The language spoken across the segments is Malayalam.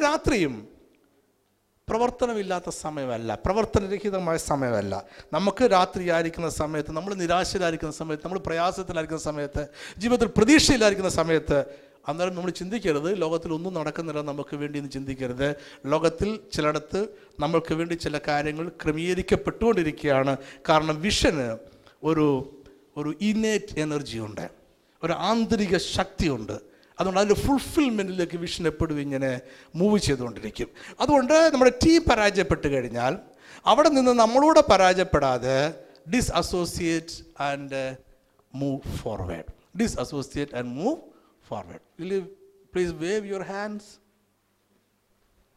രാത്രിയും പ്രവർത്തനമില്ലാത്ത സമയമല്ല പ്രവർത്തനരഹിതമായ സമയമല്ല. നമുക്ക് രാത്രിയായിരിക്കുന്ന സമയത്ത് നമ്മൾ നിരാശയിലായിരിക്കുന്ന സമയത്ത് നമ്മൾ പ്രയാസത്തിലായിരിക്കുന്ന സമയത്ത് ജീവിതത്തിൽ പ്രതീക്ഷയിലായിരിക്കുന്ന സമയത്ത് അന്നേരം നമ്മൾ ചിന്തിക്കരുത് ലോകത്തിൽ ഒന്നും നടക്കുന്നില്ല നമുക്ക് വേണ്ടി എന്ന് ചിന്തിക്കരുത്. ലോകത്തിൽ ചിലയിടത്ത് നമ്മൾക്ക് വേണ്ടി ചില കാര്യങ്ങൾ ക്രമീകരിക്കപ്പെട്ടുകൊണ്ടിരിക്കുകയാണ്. കാരണം വിഷന് ഒരു ഒരു ഇന്നേറ്റ് എനർജി ഉണ്ട്. ഒരു ആന്തരിക ശക്തിയുണ്ട്. അതുകൊണ്ട് അതിന്റെ ഫുൾഫിൽമെന്റിലേക്ക് വിഷൻ എപ്പോഴും ഇങ്ങനെ മൂവ് ചെയ്തുകൊണ്ടിരിക്കും. അതുകൊണ്ട് നമ്മുടെ ടീം പരാജയപ്പെട്ട് കഴിഞ്ഞാൽ അവിടെ നിന്ന് നമ്മളൂടെ പരാജയപ്പെടാതെ dissociate and move forward dissociate and move forward will please wave your hands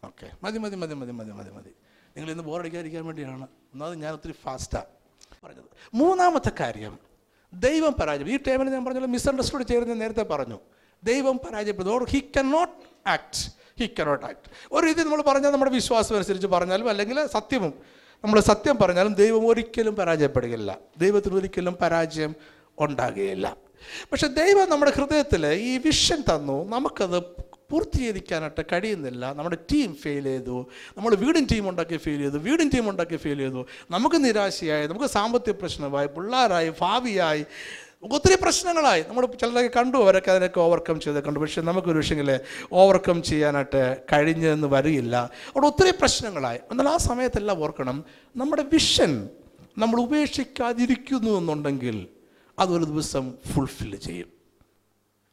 okay മതി മതി മതി മതി മതി മതി മതി. നിങ്ങൾ ഇന്ന് ബോറടിക്കാതിരിക്കാൻ വേണ്ടിയാണ്. ഒന്നാമത് ഞാൻ ഒത്തിരി ഫാസ്റ്റാണ് പറഞ്ഞത്. മൂന്നാമത്തെ കാര്യം ദൈവം പരാജയം. ഈ ടൈമിൽ ഞാൻ പറഞ്ഞല്ലോ മിസ്അണ്ടർസ്റ്റുഡ് ചെയ്യുന്നത് ചെയ്യുന്ന നേരത്തെ പറഞ്ഞു. ദൈവം പരാജയപ്പെടുന്നു. Or he can not act he cannot act ഒരു രീതി നമ്മൾ പറഞ്ഞാൽ നമ്മുടെ വിശ്വാസം അനുസരിച്ച് പറഞ്ഞാലും അല്ലെങ്കിൽ സത്യവും. നമ്മൾ സത്യം പറഞ്ഞാലും ദൈവം ഒരിക്കലും പരാജയപ്പെടുകയില്ല. ദൈവത്തിന് ഒരിക്കലും പരാജയം ഉണ്ടാകുകയില്ല. പക്ഷെ ദൈവം നമ്മുടെ ഹൃദയത്തിൽ ഈ വിഷൻ തന്നു. നമുക്കത് പൂർത്തീകരിക്കാനായിട്ട് കഴിയുന്നില്ല. നമ്മുടെ ടീം ഫെയിൽ ചെയ്തു. നമ്മൾ വീടും ടീം ഉണ്ടാക്കി ഫെയിൽ ചെയ്തു. വീടും ടീം ഉണ്ടാക്കി ഫെയിൽ ചെയ്തു. നമുക്ക് നിരാശയായി. നമുക്ക് സാമ്പത്തിക പ്രശ്നമായി. പിള്ളേരായി. ഭാവിയായി. ഒത്തിരി പ്രശ്നങ്ങളായി. നമ്മൾ ചിലരൊക്കെ കണ്ടു അവരൊക്കെ അതിനൊക്കെ ഓവർകം ചെയ്ത് കണ്ടു. പക്ഷേ നമുക്കൊരു വിഷയങ്ങൾ ഓവർകം ചെയ്യാനായിട്ട് കഴിഞ്ഞെന്ന് വരില്ല. അവിടെ ഒത്തിരി പ്രശ്നങ്ങളായി. എന്നാൽ ആ സമയത്തെല്ലാം ഓർക്കണം നമ്മുടെ വിഷൻ നമ്മൾ ഉപേക്ഷിക്കാതിരിക്കുന്നു എന്നുണ്ടെങ്കിൽ അതൊരു ദിവസം ഫുൾഫിൽ ചെയ്യും.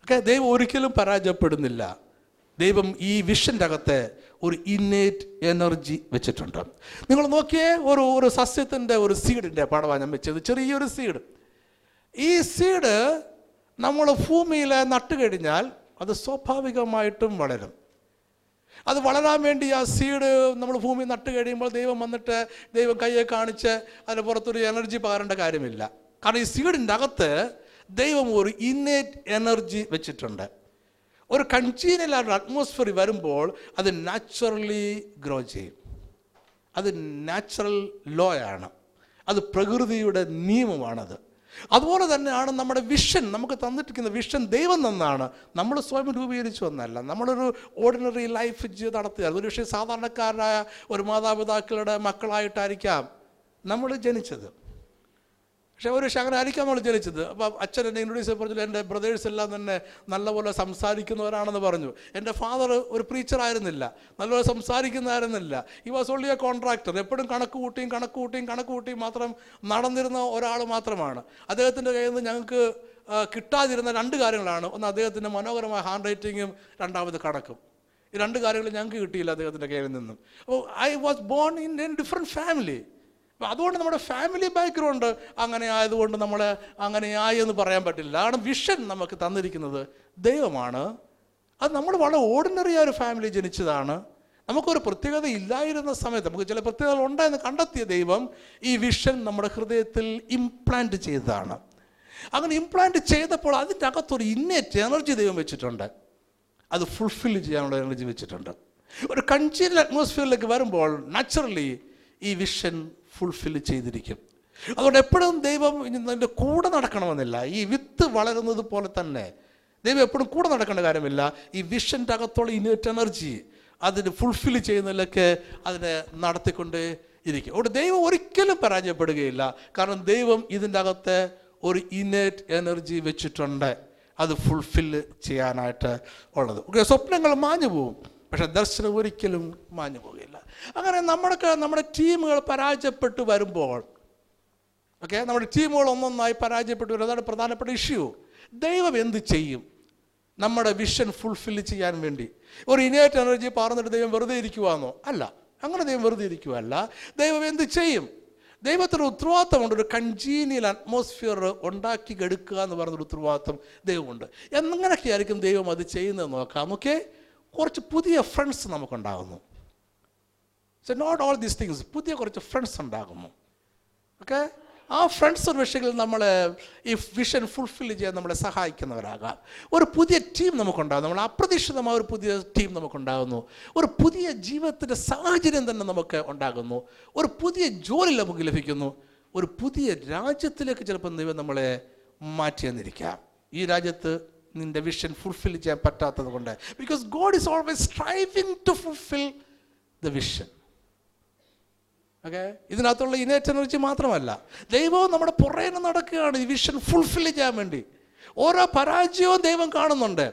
ഓക്കെ ദൈവം ഒരിക്കലും പരാജയപ്പെടുന്നില്ല. ദൈവം ഈ വിഷന്റെ അകത്ത് ഒരു ഇന്നേറ്റ് എനർജി വെച്ചിട്ടുണ്ട്. നിങ്ങൾ നോക്കിയേ ഒരു ഒരു സസ്യത്തിന്റെ ഒരു സീഡിന്റെ പടമാണ് ഞാൻ വെച്ചത്. ചെറിയൊരു സീഡ് ഈ സീഡ് നമ്മൾ ഭൂമിയിൽ നട്ടുകഴിഞ്ഞാൽ അത് സ്വാഭാവികമായിട്ടും വളരും. അത് വളരാൻ വേണ്ടി ആ സീഡ് നമ്മൾ ഭൂമി നട്ട് കഴിയുമ്പോൾ ദൈവം വന്നിട്ട് ദൈവം കയ്യെ കാണിച്ച് അതിന് പുറത്തൊരു എനർജി പകരേണ്ട കാര്യമില്ല. കാരണം ഈ സീഡിന്റെ അകത്ത് ദൈവം ഒരു ഇന്നേറ്റ് എനർജി വെച്ചിട്ടുണ്ട്. ഒരു കൺജീനിയൽ അറ്റ്മോസ്ഫിയർ വരുമ്പോൾ അത് നാച്ചുറലി ഗ്രോ ചെയ്യും. അത് നാച്ചുറൽ ലോ ആണ്. അത് പ്രകൃതിയുടെ നിയമമാണത്. അതുപോലെ തന്നെയാണ് നമ്മുടെ വിഷൻ നമുക്ക് തന്നിട്ടിരിക്കുന്ന വിഷൻ ദൈവം തന്നാണ്. നമ്മൾ സ്വയം രൂപീകരിച്ചു വന്നല്ല നമ്മളൊരു ഓർഡിനറി ലൈഫ് നടത്തുക ഒരു പക്ഷേ സാധാരണക്കാരായ ഒരു മാതാപിതാക്കളുടെ മക്കളായിട്ടായിരിക്കാം നമ്മൾ ജനിച്ചത്. പക്ഷേ ഒരു പക്ഷേ അങ്ങനെ ആയിരിക്കാം നമ്മൾ ജനിച്ചത്. അപ്പോൾ അച്ഛൻ എന്നെ ഇൻട്രൊഡ്യൂസ് പറഞ്ഞു എന്റെ ബ്രദേഴ്സ് എല്ലാം തന്നെ നല്ലപോലെ സംസാരിക്കുന്നവരാണെന്ന് പറഞ്ഞു. എന്റെ ഫാദർ ഒരു പ്രീച്ചർ ആയിരുന്നില്ല നല്ലപോലെ സംസാരിക്കുന്നതായിരുന്നില്ല. ഈ വാസ് ഓൺലി എ കോൺട്രാക്ടർ എപ്പോഴും കണക്ക് കൂട്ടിയും കണക്ക് കൂട്ടിയും കണക്ക് കൂട്ടിയും മാത്രം നടന്നിരുന്ന ഒരാൾ മാത്രമാണ്. അദ്ദേഹത്തിന്റെ കയ്യിൽ നിന്ന് ഞങ്ങൾക്ക് കിട്ടാതിരുന്ന രണ്ട് കാര്യങ്ങളാണ്. ഒന്ന് അദ്ദേഹത്തിന്റെ മനോഹരമായ ഹാൻഡ് റൈറ്റിങ്ങും രണ്ടാമത് കണക്കും. ഈ രണ്ട് കാര്യങ്ങൾ ഞങ്ങൾക്ക് കിട്ടിയില്ല അദ്ദേഹത്തിന്റെ കയ്യിൽ നിന്നും. അപ്പോൾ I was born in an different family അപ്പോൾ അതുകൊണ്ട് നമ്മുടെ ഫാമിലി ബാക്ക്ഗ്രൗണ്ട് അങ്ങനെ ആയതുകൊണ്ട് നമ്മൾ അങ്ങനെ ആയി എന്ന് പറയാൻ പറ്റില്ല. കാരണം വിഷൻ നമുക്ക് തന്നിരിക്കുന്നത്. ദൈവമാണ്. അത് നമ്മൾ വളരെ ഓർഡിനറി ആയ ഒരു ഫാമിലി ജനിച്ചതാണ്. നമുക്കൊരു പ്രത്യേകത ഇല്ലായിരുന്ന സമയത്ത് നമുക്ക് ചില പ്രത്യേകതകൾ ഉണ്ടായെന്ന് കണ്ടെത്തിയ ദൈവം ഈ വിഷൻ നമ്മുടെ ഹൃദയത്തിൽ ഇംപ്ലാന്റ് ചെയ്തതാണ്. അങ്ങനെ ഇംപ്ലാന്റ് ചെയ്തപ്പോൾ അതിന്റെ അകത്തൊരു ഇന്നേറ്റ് എനർജി ദൈവം വെച്ചിട്ടുണ്ട്. അത് ഫുൾഫിൽ ചെയ്യാനുള്ള എനർജി വെച്ചിട്ടുണ്ട്. ഒരു കൺചീൽ അറ്റ്മോസ്ഫിയറിലേക്ക് വരുമ്പോൾ നാച്ചുറലി ഈ വിഷൻ ഫുൾഫിൽ ചെയ്തിരിക്കും. അതുകൊണ്ട് എപ്പോഴും ദൈവം അതിന്റെ കൂടെ നടക്കണമെന്നില്ല. ഈ വിത്ത് വളരുന്നത് പോലെ തന്നെ ദൈവം എപ്പോഴും കൂടെ നടക്കേണ്ട കാര്യമില്ല. ഈ വിഷന്റെ അകത്തുള്ള ഇനേറ്റ് എനർജി അതിന് ഫുൾഫിൽ ചെയ്യുന്നതിലൊക്കെ അതിനെ നടത്തിക്കൊണ്ട് ഇരിക്കും. അതുകൊണ്ട് ദൈവം ഒരിക്കലും പരാജയപ്പെടുകയില്ല. കാരണം ദൈവം ഇതിന്റെ അകത്ത് ഒരു ഇനേറ്റ് എനർജി വെച്ചിട്ടുണ്ട്. അത് ഫുൾഫിൽ ചെയ്യാനായിട്ട് ഉള്ളത്. സ്വപ്നങ്ങൾ മാഞ്ഞു പോവും പക്ഷെ ദർശനം ഒരിക്കലും മാഞ്ഞു പോവുകയില്ല അങ്ങനെ നമ്മുടെ നമ്മുടെ ടീമുകൾ പരാജയപ്പെട്ടു വരുമ്പോൾ ഓക്കെ നമ്മുടെ ടീമുകൾ ഒന്നൊന്നായി പരാജയപ്പെട്ടു വരും അതാണ് പ്രധാനപ്പെട്ട ഇഷ്യൂ. ദൈവം എന്ത് ചെയ്യും? നമ്മുടെ വിഷൻ ഫുൾഫിൽ ചെയ്യാൻ വേണ്ടി. ഒരു ഇനേറ്റ് എനർജി പാർന്നിട്ട് ദൈവം വെറുതെ ഇരിക്കുവാന്നോ? അല്ല. അങ്ങനെ ദൈവം വെറുതെ ഇരിക്കുവല്ല. ദൈവം എന്ത് ചെയ്യും? ദൈവത്തിന് ഉത്തരവാദിത്തമുണ്ട് ഒരു കൺജീനിയൽ അറ്റ്മോസ്ഫിയർ ഉണ്ടാക്കി എടുക്കുക എന്ന് പറയുന്നൊരു ഉത്തരവാദിത്തം ദൈവമുണ്ട്. എങ്ങനെയൊക്കെ ആയിരിക്കും ദൈവം അത് ചെയ്യുന്നത് നോക്കാം ഓക്കെ കുറച്ച് പുതിയ friends നമുക്കുണ്ടാകുന്നു. So not all these things പുതിയ കുറച്ച് ഫ്രണ്ട്സ് ഉണ്ടാകുന്നു. ഓക്കെ ആ ഫ്രണ്ട്സ് ഒരു വിഷയങ്ങളിൽ നമ്മൾ ഈ വിഷൻ ഫുൾഫിൽ ചെയ്യാൻ നമ്മളെ സഹായിക്കുന്നവരാകാം. ഒരു പുതിയ ടീം നമുക്കുണ്ടാകും നമ്മൾ അപ്രതീക്ഷിതമായ ഒരു പുതിയ ടീം നമുക്കുണ്ടാകുന്നു. ഒരു പുതിയ ജീവിതത്തിന്റെ സാഹചര്യം തന്നെ നമുക്ക് ഉണ്ടാകുന്നു. ഒരു പുതിയ ജോലി നമുക്ക് ലഭിക്കുന്നു. ഒരു പുതിയ രാജ്യത്തിലേക്ക് ചിലപ്പോൾ ദൈവം നമ്മളെ മാറ്റി തന്നിരിക്കാം ഈ രാജ്യത്ത് നിന്റെ വിഷൻ ഫുൾഫിൽ ചെയ്യാൻ പറ്റാത്തത് കൊണ്ട്. Because God is always striving to fulfil the vision okay ഇതിനകത്തുള്ള ഇനേറ്റ് എനർജി മാത്രമല്ല. ദൈവവും നമ്മുടെ പുറകെ നടക്കുകയാണ്. ഈ വിഷൻ ഫുൾഫിൽ ചെയ്യാൻ വേണ്ടി. ഓരോ പരാജയവും ദൈവം കാണുന്നുണ്ട്.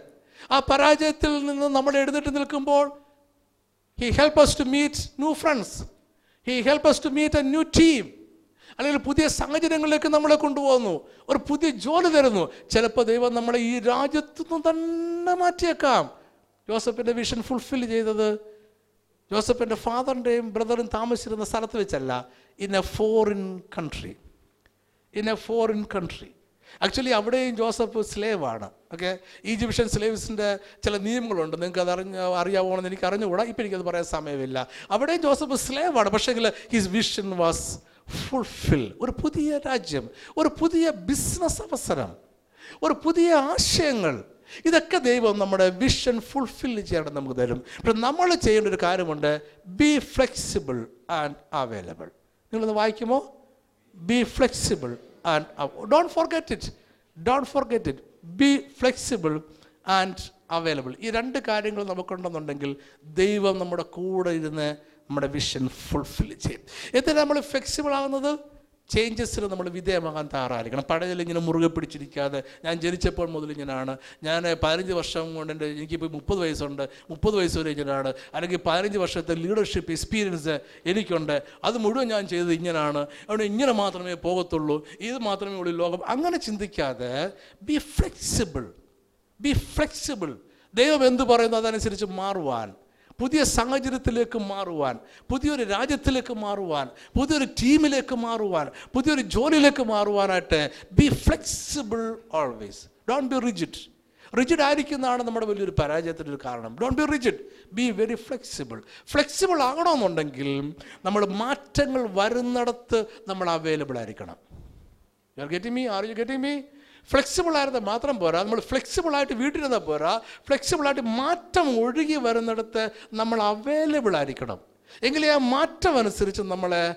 ആ പരാജയത്തിൽ നിന്ന് നമ്മൾ എഴുന്നേറ്റ് നിൽക്കുമ്പോൾ he help us to meet new friends he help us to meet a new team അല്ലെങ്കിൽ പുതിയ സാഹചര്യങ്ങളിലേക്ക് നമ്മളെ കൊണ്ടുപോകുന്നു. ഒരു പുതിയ ജോലി തരുന്നു. ചിലപ്പോൾ ദൈവം നമ്മളെ ഈ രാജ്യത്തു നിന്ന് തന്നെ മാറ്റിയേക്കാം. ജോസഫിന്റെ വിഷൻ ഫുൾഫിൽ ചെയ്തത് ജോസഫിന്റെ ഫാദറിന്റെയും ബ്രദറും താമസിച്ചിരുന്ന സ്ഥലത്ത് വെച്ചല്ല in a foreign country in a foreign country actually അവിടെയും ജോസഫ് സ്ലേവാണ് ഓക്കെ ഈജിപ്ഷ്യൻ സ്ലേവ്സിന്റെ ചില നിയമങ്ങളുണ്ട്. നിങ്ങൾക്ക് അത് അറിഞ്ഞ അറിയാവോണെന്ന് എനിക്ക് അറിഞ്ഞുകൂടാ. ഇപ്പം എനിക്കത് പറയാൻ സമയമില്ല. അവിടെയും ജോസഫ് സ്ലേവാണ് ആണ്. പക്ഷേ ഹിസ് വിഷൻ വാസ് ഫുൾഫിൽ ഒരു പുതിയ രാജ്യം. ഒരു പുതിയ ബിസിനസ് അവസരം. ഒരു പുതിയ ആശയങ്ങൾ. ഇതൊക്കെ ദൈവം നമ്മുടെ വിഷൻ ഫുൾഫിൽ ചെയ്യാൻ നമുക്ക് തരും. പക്ഷെ നമ്മൾ ചെയ്യേണ്ട ഒരു കാര്യമുണ്ട് ബി ഫ്ലെക്സിബിൾ ആൻഡ് അവൈലബിൾ നിങ്ങളൊന്ന് വായിക്കുമോ? Be flexible and don't forget it don't forget it be flexible and available ഈ രണ്ട് കാര്യങ്ങൾ നമുക്കുണ്ടെന്നുണ്ടെങ്കിൽ ദൈവം നമ്മുടെ കൂടെ ഇരുന്ന് നമ്മുടെ വിഷൻ ഫുൾഫിൽ ചെയ്യും. എന്തിനാണ് നമ്മൾ ഫ്ലെക്സിബിൾ ആകുന്നത്? ചേഞ്ചസിന് നമ്മൾ വിധേയമാകാൻ തയ്യാറായിരിക്കണം. പഴയതിൽ ഇങ്ങനെ മുറുകെ പിടിച്ചിരിക്കാതെ ഞാൻ ജനിച്ചപ്പോൾ മുതൽ ഇങ്ങനെയാണ് ഞാൻ പതിനഞ്ച് വർഷം കൊണ്ട് എന്റെ എനിക്കിപ്പോൾ മുപ്പത് വയസ്സുണ്ട്. മുപ്പത് വയസ്സ് വരെ ഇങ്ങനെയാണ് അല്ലെങ്കിൽ പതിനഞ്ച് വർഷത്തെ ലീഡർഷിപ്പ് എക്സ്പീരിയൻസ് എനിക്കുണ്ട്. അത് മുഴുവൻ ഞാൻ ചെയ്തത് ഇങ്ങനെയാണ് അവിടെ ഇങ്ങനെ മാത്രമേ പോകത്തുള്ളൂ. ഇത് മാത്രമേ ഉള്ളൂ ലോകം. അങ്ങനെ ചിന്തിക്കാതെ ബി ഫ്ലെക്സിബിൾ ബി ഫ്ലെക്സിബിൾ ദൈവം എന്ത് പറയുന്നു അതനുസരിച്ച് മാറുവാൻ. പുതിയ സാഹചര്യത്തിലേക്ക് മാറുവാൻ പുതിയൊരു രാജ്യത്തിലേക്ക് മാറുവാൻ പുതിയൊരു ടീമിലേക്ക് മാറുവാൻ പുതിയൊരു ജോലിയിലേക്ക് മാറുവാനായിട്ട് be flexible always don't be rigid rigid ആയിരിക്കുന്നതാണ് നമ്മുടെ വലിയൊരു പരാജയത്തിന്റെ ഒരു കാരണം. Don't be rigid be very flexible flexible ആകണമെന്നുണ്ടെങ്കിൽ നമ്മൾ മാറ്റങ്ങൾ വരുന്നിടത്ത് നമ്മൾ അവൈലബിൾ ആയിരിക്കണം. You are getting me are you getting me flexible ആയിരുന്നത് മാത്രം പോരാ. നമ്മൾ ഫ്ലെക്സിബിൾ ആയിട്ട് വീട്ടിലിരുന്നാൽ പോരാ. ഫ്ലെക്സിബിൾ ആയിട്ട് മാറ്റം ഒഴുകി വരുന്നിടത്ത് നമ്മൾ അവൈലബിൾ ആയിരിക്കണം. എങ്കിലേ ആ മാറ്റം അനുസരിച്ച് നമ്മളെ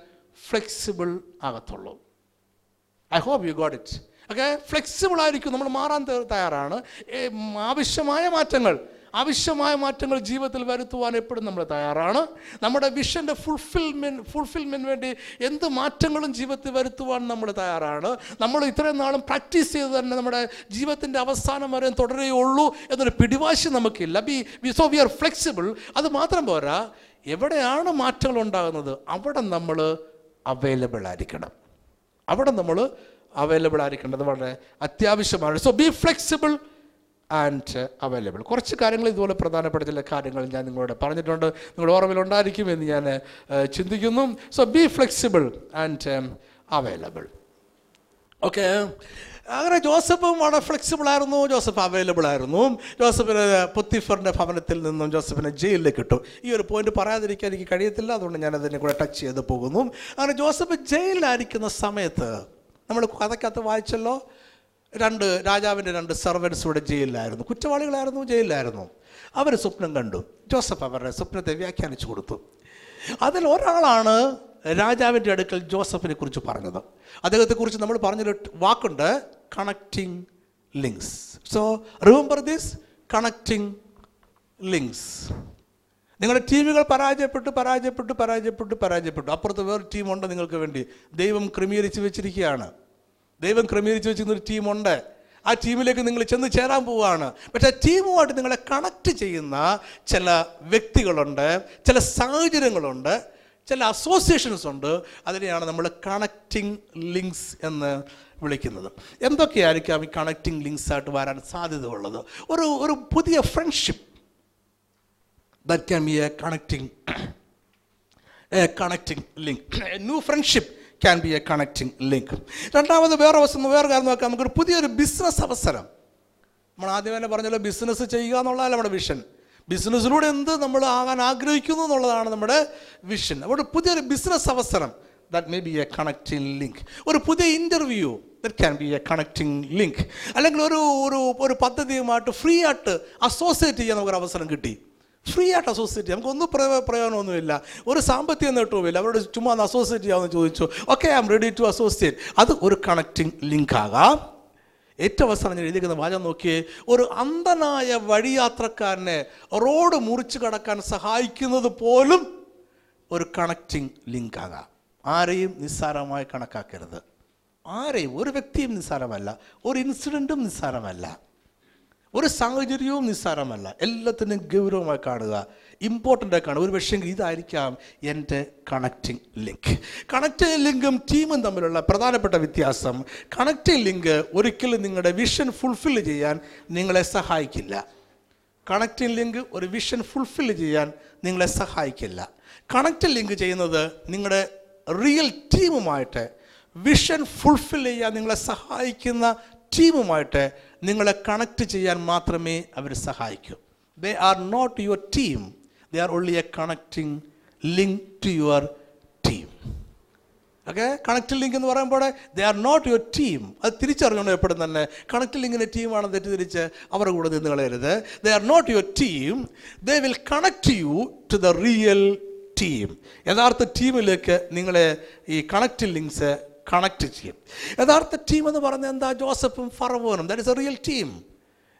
flexible ആകത്തുള്ളൂ. I hope you got it okay flexible ആയിരിക്കും. നമ്മൾ മാറാൻ തയ്യാറാണ്. ആവശ്യമായ മാറ്റങ്ങൾ ആവശ്യമായ മാറ്റങ്ങൾ ജീവിതത്തിൽ വരുത്തുവാൻ എപ്പോഴും നമ്മൾ തയ്യാറാണ്. നമ്മുടെ വിഷന്റെ ഫുൾഫിൽമെന്റ് ഫുൾഫിൽമെന്റ് വേണ്ടി എന്ത് മാറ്റങ്ങളും ജീവിതത്തിൽ വരുത്തുവാൻ നമ്മൾ തയ്യാറാണ്. നമ്മൾ ഇത്രയും നാളും പ്രാക്ടീസ് ചെയ്ത് തന്നെ നമ്മുടെ ജീവിതത്തിന്റെ അവസാനം വരെ തുടരുകയുള്ളൂ എന്നൊരു പിടിവാശി നമുക്കില്ല. Be we so we are flexible അത് മാത്രം പോരാ എവിടെയാണ് മാറ്റങ്ങൾ ഉണ്ടാകുന്നത്? അവിടെ നമ്മൾ അവൈലബിൾ ആയിരിക്കണം. അവിടെ നമ്മൾ അവൈലബിൾ ആയിരിക്കേണ്ടത് വളരെ അത്യാവശ്യമാണ്. So be flexible and available കുറച്ച് കാര്യങ്ങൾ ഇതുപോലെ പ്രധാനപ്പെട്ട ചില കാര്യങ്ങൾ ഞാൻ നിങ്ങളോട് പറഞ്ഞിട്ടുണ്ട്. നിങ്ങൾ ഓർമ്മയിൽ ഉണ്ടായിരിക്കുമെന്ന് ഞാൻ ചിന്തിക്കുന്നു. So be flexible and available okay അങ്ങനെ ജോസഫും വളരെ ഫ്ലെക്സിബിൾ ആയിരുന്നു. ജോസഫ് അവൈലബിൾ ആയിരുന്നു. ജോസഫിന് പുത്തിഫറിന്റെ ഭവനത്തിൽ നിന്നും ജോസഫിനെ ജയിലിലേക്ക് കിട്ടും ഈ ഒരു പോയിന്റ് പറയാതിരിക്കാൻ എനിക്ക് കഴിയത്തില്ല. അതുകൊണ്ട് ഞാൻ അതിനെ കൂടെ ടച്ച് ചെയ്ത് പോകുന്നു. അങ്ങനെ ജോസഫ് ജയിലിലായിരിക്കുന്ന സമയത്ത് നമ്മൾ കഥക്കകത്ത് വായിച്ചല്ലോ? രണ്ട് രാജാവിന്റെ രണ്ട് സെർവൻസ് ഇവിടെ ജയിലിലായിരുന്നു. കുറ്റവാളികളായിരുന്നു ജയിലിലായിരുന്നു. അവർ സ്വപ്നം കണ്ടു. ജോസഫ് അവരുടെ സ്വപ്നത്തെ വ്യാഖ്യാനിച്ചു കൊടുത്തു. അതിൽ ഒരാളാണ് രാജാവിന്റെ അടുക്കൽ ജോസഫിനെ കുറിച്ച് പറഞ്ഞത്. അദ്ദേഹത്തെക്കുറിച്ച് നമ്മൾ പറഞ്ഞൊരു വാക്കുണ്ട് connecting links so remember this connecting links നിങ്ങളുടെ ടീമുകൾ പരാജയപ്പെട്ടു പരാജയപ്പെട്ടു പരാജയപ്പെട്ടു പരാജയപ്പെട്ടു. അപ്പുറത്ത് വേറെ ടീമുണ്ട് നിങ്ങൾക്ക് വേണ്ടി. ദൈവം ക്രമീകരിച്ച് വെച്ചിരിക്കുകയാണ്. ദൈവം ക്രമീകരിച്ച് വെച്ചിരുന്ന ഒരു ടീമുണ്ട്. ആ ടീമിലേക്ക് നിങ്ങൾ ചെന്ന് ചേരാൻ പോവുകയാണ്. പക്ഷേ ടീമുമായിട്ട് നിങ്ങളെ കണക്ട് ചെയ്യുന്ന ചില വ്യക്തികളുണ്ട് ചില സാഹചര്യങ്ങളുണ്ട് ചില അസോസിയേഷൻസ് ഉണ്ട്. അതിനെയാണ് നമ്മൾ കണക്റ്റിംഗ് ലിങ്ക്സ് എന്ന് വിളിക്കുന്നത്. എന്തൊക്കെയായിരിക്കാം ഈ കണക്റ്റിംഗ് ലിങ്ക്സ് ആയിട്ട് വരാൻ സാധ്യത ഉള്ളത് ഒരു ഒരു പുതിയ friendship that can be a connecting a connecting link new new friendship be a a link രണ്ടാമത് വേറെ അവസരം വേറെ കാര്യം നോക്കാം. നമുക്കൊരു പുതിയൊരു ബിസിനസ് അവസരം. നമ്മൾ ആദ്യം തന്നെ പറഞ്ഞല്ലോ ബിസിനസ് ചെയ്യുക എന്നുള്ളതല്ല നമ്മുടെ വിഷൻ ബിസിനസ്സിലൂടെ എന്ത് നമ്മൾ ആകാൻ ആഗ്രഹിക്കുന്നു എന്നുള്ളതാണ് നമ്മുടെ വിഷൻ അവിടെ പുതിയൊരു ബിസിനസ് അവസരം. That may be a connecting link ഒരു പുതിയ interview that can be a connecting link അല്ലെങ്കിൽ ഒരു ഒരു ഒരു പദ്ധതിയുമായിട്ട് ഫ്രീ ആയിട്ട് അസോസിയേറ്റ് ചെയ്യാൻ നമുക്കൊരു അവസരം കിട്ടി. ഫ്രീ ആയിട്ട് അസോസിയേറ്റ് നമുക്കൊന്നും പ്രയോ- പ്രയോജനമൊന്നുമില്ല. ഒരു സാമ്പത്തിക നേട്ടവുമില്ല. അവരോട് ചുമ്മാ ഒന്ന് അസോസിയേറ്റ് ചെയ്യാമെന്ന് ചോദിച്ചു. Okay I'm ready to associate അത് ഒരു കണക്റ്റിംഗ് ലിങ്ക് ആകാം. ഏറ്റവും അവസാനം ഞാൻ എഴുതിയിരിക്കുന്ന വാചകം നോക്കിയേ. ഒരു അന്ധനായ വഴിയാത്രക്കാരനെ റോഡ് മുറിച്ച് കടക്കാൻ സഹായിക്കുന്നത് പോലും ഒരു കണക്റ്റിംഗ് ലിങ്ക് ആകാം. ആരെയും നിസ്സാരമായി കണക്കാക്കരുത്. ആരെയും? ഒരു വ്യക്തിയും നിസ്സാരമല്ല. ഒരു ഇൻസിഡന്റും നിസ്സാരമല്ല. ഒരു സാഹചര്യവും നിസ്സാരമല്ല. എല്ലാത്തിനും ഗൗരവമായി കാണുക. ഇമ്പോർട്ടന്റായി കാണുക ഒരു പക്ഷേ ഇതായിരിക്കാം എന്റെ കണക്റ്റിംഗ് ലിങ്ക് കണക്റ്റിംഗ് ലിങ്കും ടീമും തമ്മിലുള്ള പ്രധാനപ്പെട്ട വ്യത്യാസം കണക്റ്റിംഗ് ലിങ്ക് ഒരിക്കലും നിങ്ങളുടെ വിഷൻ ഫുൾഫിൽ ചെയ്യാൻ നിങ്ങളെ സഹായിക്കില്ല. കണക്റ്റിംഗ് ലിങ്ക് ഒരു വിഷൻ ഫുൾഫിൽ ചെയ്യാൻ നിങ്ങളെ സഹായിക്കില്ല. കണക്റ്റിംഗ് ലിങ്ക് ചെയ്യുന്നത് നിങ്ങളുടെ റിയൽ ടീമുമായിട്ട് വിഷൻ ഫുൾഫിൽ ചെയ്യാൻ നിങ്ങളെ സഹായിക്കുന്ന ടീമുമായിട്ട് നിങ്ങളെ കണക്ട് ചെയ്യാൻ മാത്രമേ അവർ സഹായിക്കൂ. They are not your team they are only a connecting link to your team okay connect link എന്ന് പറയുമ്പോൾ they are not your team അത് തിരിച്ചറിഞ്ഞോണ്ട് എപ്പോഴും തന്നെ കണക്ട് ലിങ്കിന്റെ ടീമാണെന്ന് തെറ്റിദ്ധരിച്ച് അവരുടെ കൂടെ നിന്ന് കളയരുത്. They are not your team they will connect you to the real team യഥാർത്ഥ ടീമിലേക്ക് നിങ്ങളെ ഈ കണക്ട് ലിങ്ക്സ് കണക്ട് ചെയ്യും. യഥാർത്ഥ ടീം എന്ന് പറഞ്ഞാൽ എന്താ? ജോസഫും ഫറവോനും. That is a real team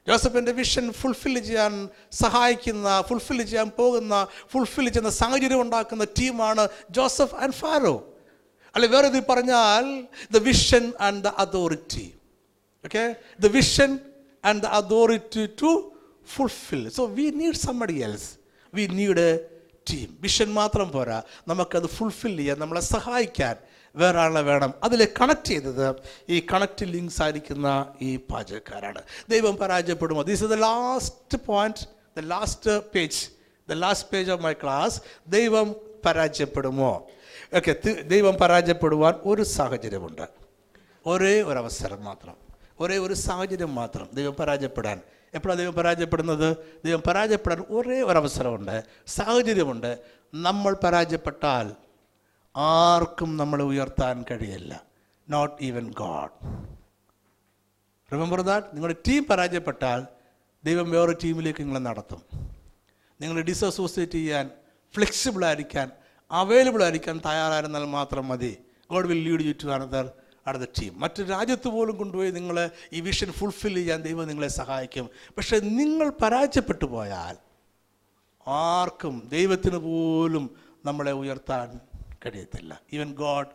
ജോസഫിന്റെ വിഷൻ ഫുൾഫിൽ ചെയ്യാൻ സഹായിക്കുന്ന ഫുൾഫിൽ ചെയ്യാൻ പോകുന്ന ഫുൾഫിൽ ചെയ്യുന്ന സാഹചര്യം ഉണ്ടാക്കുന്ന ടീമാണ് ജോസഫ് ആൻഡ് ഫാരോ അല്ലെ വേറെ ഇതിൽ പറഞ്ഞാൽ the vision and the authority okay the vision and the authority to fulfil so we need somebody else we need a team vision മാത്രം പോരാ. നമുക്കത് ഫുൾഫിൽ ചെയ്യാൻ നമ്മളെ സഹായിക്കാൻ വേറെ ആളെ വേണം. അതിൽ കണക്ട് ചെയ്തത് ഈ കണക്ട് ലിങ്ക്സ് ആയിരിക്കുന്ന ഈ പാചകക്കാരാണ്. ദൈവം പരാജയപ്പെടുമോ? This the last point the last page the last page of my class ദൈവം പരാജയപ്പെടുമോ? ഓക്കെ ദൈവം പരാജയപ്പെടുവാൻ ഒരു സാഹചര്യമുണ്ട്. ഒരേ ഒരു അവസരം മാത്രം. ഒരേ ഒരു സാഹചര്യം മാത്രം ദൈവം പരാജയപ്പെടാൻ. എപ്പോഴാണ് ദൈവം പരാജയപ്പെടുന്നത്? ദൈവം പരാജയപ്പെടാൻ ഒരേ ഒരു അവസരമുണ്ട് സാഹചര്യമുണ്ട്. നമ്മൾ പരാജയപ്പെട്ടാൽ ആർക്കും നമ്മളെ ഉയർത്താൻ കഴിയില്ല. Not even God remember that നിങ്ങളുടെ ടീം പരാജയപ്പെട്ടാൽ ദൈവം വേറെ ടീമിലേക്ക് നിങ്ങളെ നടത്തും. നിങ്ങൾ ഡിസോസിയേറ്റ് ചെയ്യാൻ ഫ്ലെക്സിബിൾ ആയിരിക്കാൻ അവൈലബിൾ ആയിരിക്കാൻ തയ്യാറായിരുന്നാൽ മാത്രം മതി. God will lead you to another അടുത്ത ടീം മറ്റു രാജ്യത്ത് പോലും കൊണ്ടുപോയി നിങ്ങൾ ഈ വിഷൻ ഫുൾഫിൽ ചെയ്യാൻ ദൈവം നിങ്ങളെ സഹായിക്കും. പക്ഷേ നിങ്ങൾ പരാജയപ്പെട്ടു പോയാൽ ആർക്കും ദൈവത്തിന് പോലും നമ്മളെ ഉയർത്താൻ കഴിയത്തില്ല. Even God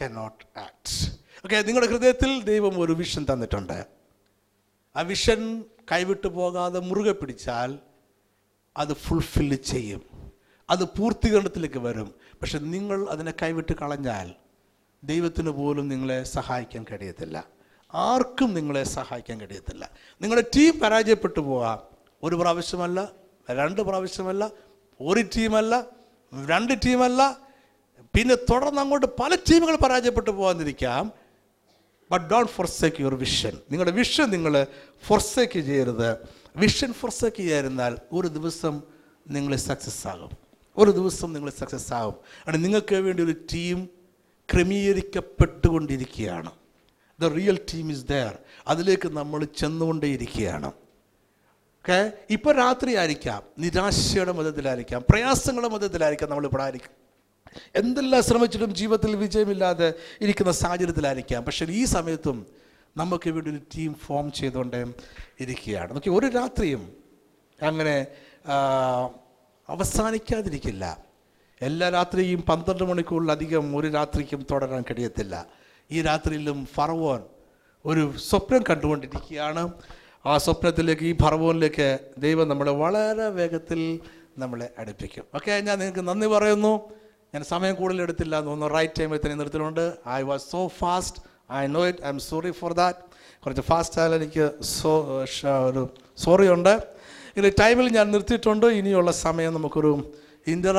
can not act okay നിങ്ങളുടെ ഹൃദയത്തിൽ ദൈവം ഒരു വിഷൻ തന്നിട്ടുണ്ട്. ആ വിഷൻ കൈവിട്ടു പോകാതെ മുറുകെ പിടിച്ചാൽ അത് ഫുൾഫിൽ ചെയ്യും. അത് പൂർത്തീകരണത്തിലേക്ക് വരും. പക്ഷെ നിങ്ങൾ അതിനെ കൈവിട്ട് കളഞ്ഞാൽ ദൈവത്തിന് പോലും നിങ്ങളെ സഹായിക്കാൻ കഴിയത്തില്ല. ആർക്കും നിങ്ങളെ സഹായിക്കാൻ കഴിയത്തില്ല. നിങ്ങളുടെ ടീം പരാജയപ്പെട്ടു പോകാം ഒരു പ്രാവശ്യമല്ല രണ്ട് പ്രാവശ്യമല്ല ഒരു ടീമല്ല രണ്ട് ടീമല്ല പിന്നെ തുടർന്ന് അങ്ങോട്ട് പല ടീമുകൾ പരാജയപ്പെട്ടു പോകാതിരിക്കാം. But don't forsake your vision നിങ്ങളുടെ വിഷൻ നിങ്ങൾ ഫോർസേക്ക് ചെയ്യരുത്. വിഷൻ ഫോർസേക്ക് ചെയ്യാതിരുന്നാൽ ഒരു ദിവസം നിങ്ങൾ സക്സസ് ആകും. ഒരു ദിവസം നിങ്ങൾ സക്സസ് ആകും. ആണ് നിങ്ങൾക്ക് വേണ്ടി ഒരു team ക്രമീകരിക്കപ്പെട്ടുകൊണ്ടിരിക്കുകയാണ്. The real team is there അതിലേക്ക് നമ്മൾ ചെന്നുകൊണ്ടേയിരിക്കുകയാണ്. ഓക്കെ ഇപ്പോൾ രാത്രി ആയിരിക്കാം നിരാശയുടെ മതത്തിലായിരിക്കാം പ്രയാസങ്ങളുടെ മതത്തിലായിരിക്കാം നമ്മൾ എന്തെല്ലാം ശ്രമിച്ചിട്ടും ജീവിതത്തിൽ വിജയമില്ലാതെ ഇരിക്കുന്ന സാഹചര്യത്തിലായിരിക്കാം. പക്ഷേ ഈ സമയത്തും നമുക്ക് വേണ്ടി ഒരു ടീം ഫോം ചെയ്തുകൊണ്ട് ഇരിക്കുകയാണ്. നോക്കി ഒരു രാത്രിയും അങ്ങനെ അവസാനിക്കാതിരിക്കില്ല. എല്ലാ രാത്രിയും പന്ത്രണ്ട് മണിക്കൂറിലധികം ഒരു രാത്രിക്കും തുടരാൻ കഴിയത്തില്ല. ഈ രാത്രിയിലും ഫറവോൻ ഒരു സ്വപ്നം കണ്ടുകൊണ്ടിരിക്കുകയാണ്. ആ സ്വപ്നത്തിലേക്ക് ഈ ഫറവോനിലേക്ക് ദൈവം നമ്മളെ വളരെ വേഗത്തിൽ നമ്മളെ അടുപ്പിക്കും. ഓക്കെ ഞാൻ നിങ്ങൾക്ക് നന്ദി പറയുന്നു. ഞാൻ സമയം കൂടുതൽ എടുത്തില്ല എന്ന് തോന്നുന്നു. റൈറ്റ് ടൈമിൽ തന്നെ നിർത്തിയിട്ടുണ്ട്. I was so fast I know it I am sorry for that കുറച്ച് ഫാസ്റ്റ് ആയാലും എനിക്ക് സോ ഒരു സോറി ഉണ്ട്. ഇനി ടൈമിൽ ഞാൻ നിർത്തിയിട്ടുണ്ട്. ഇനിയുള്ള സമയം നമുക്കൊരു ഇന്റർ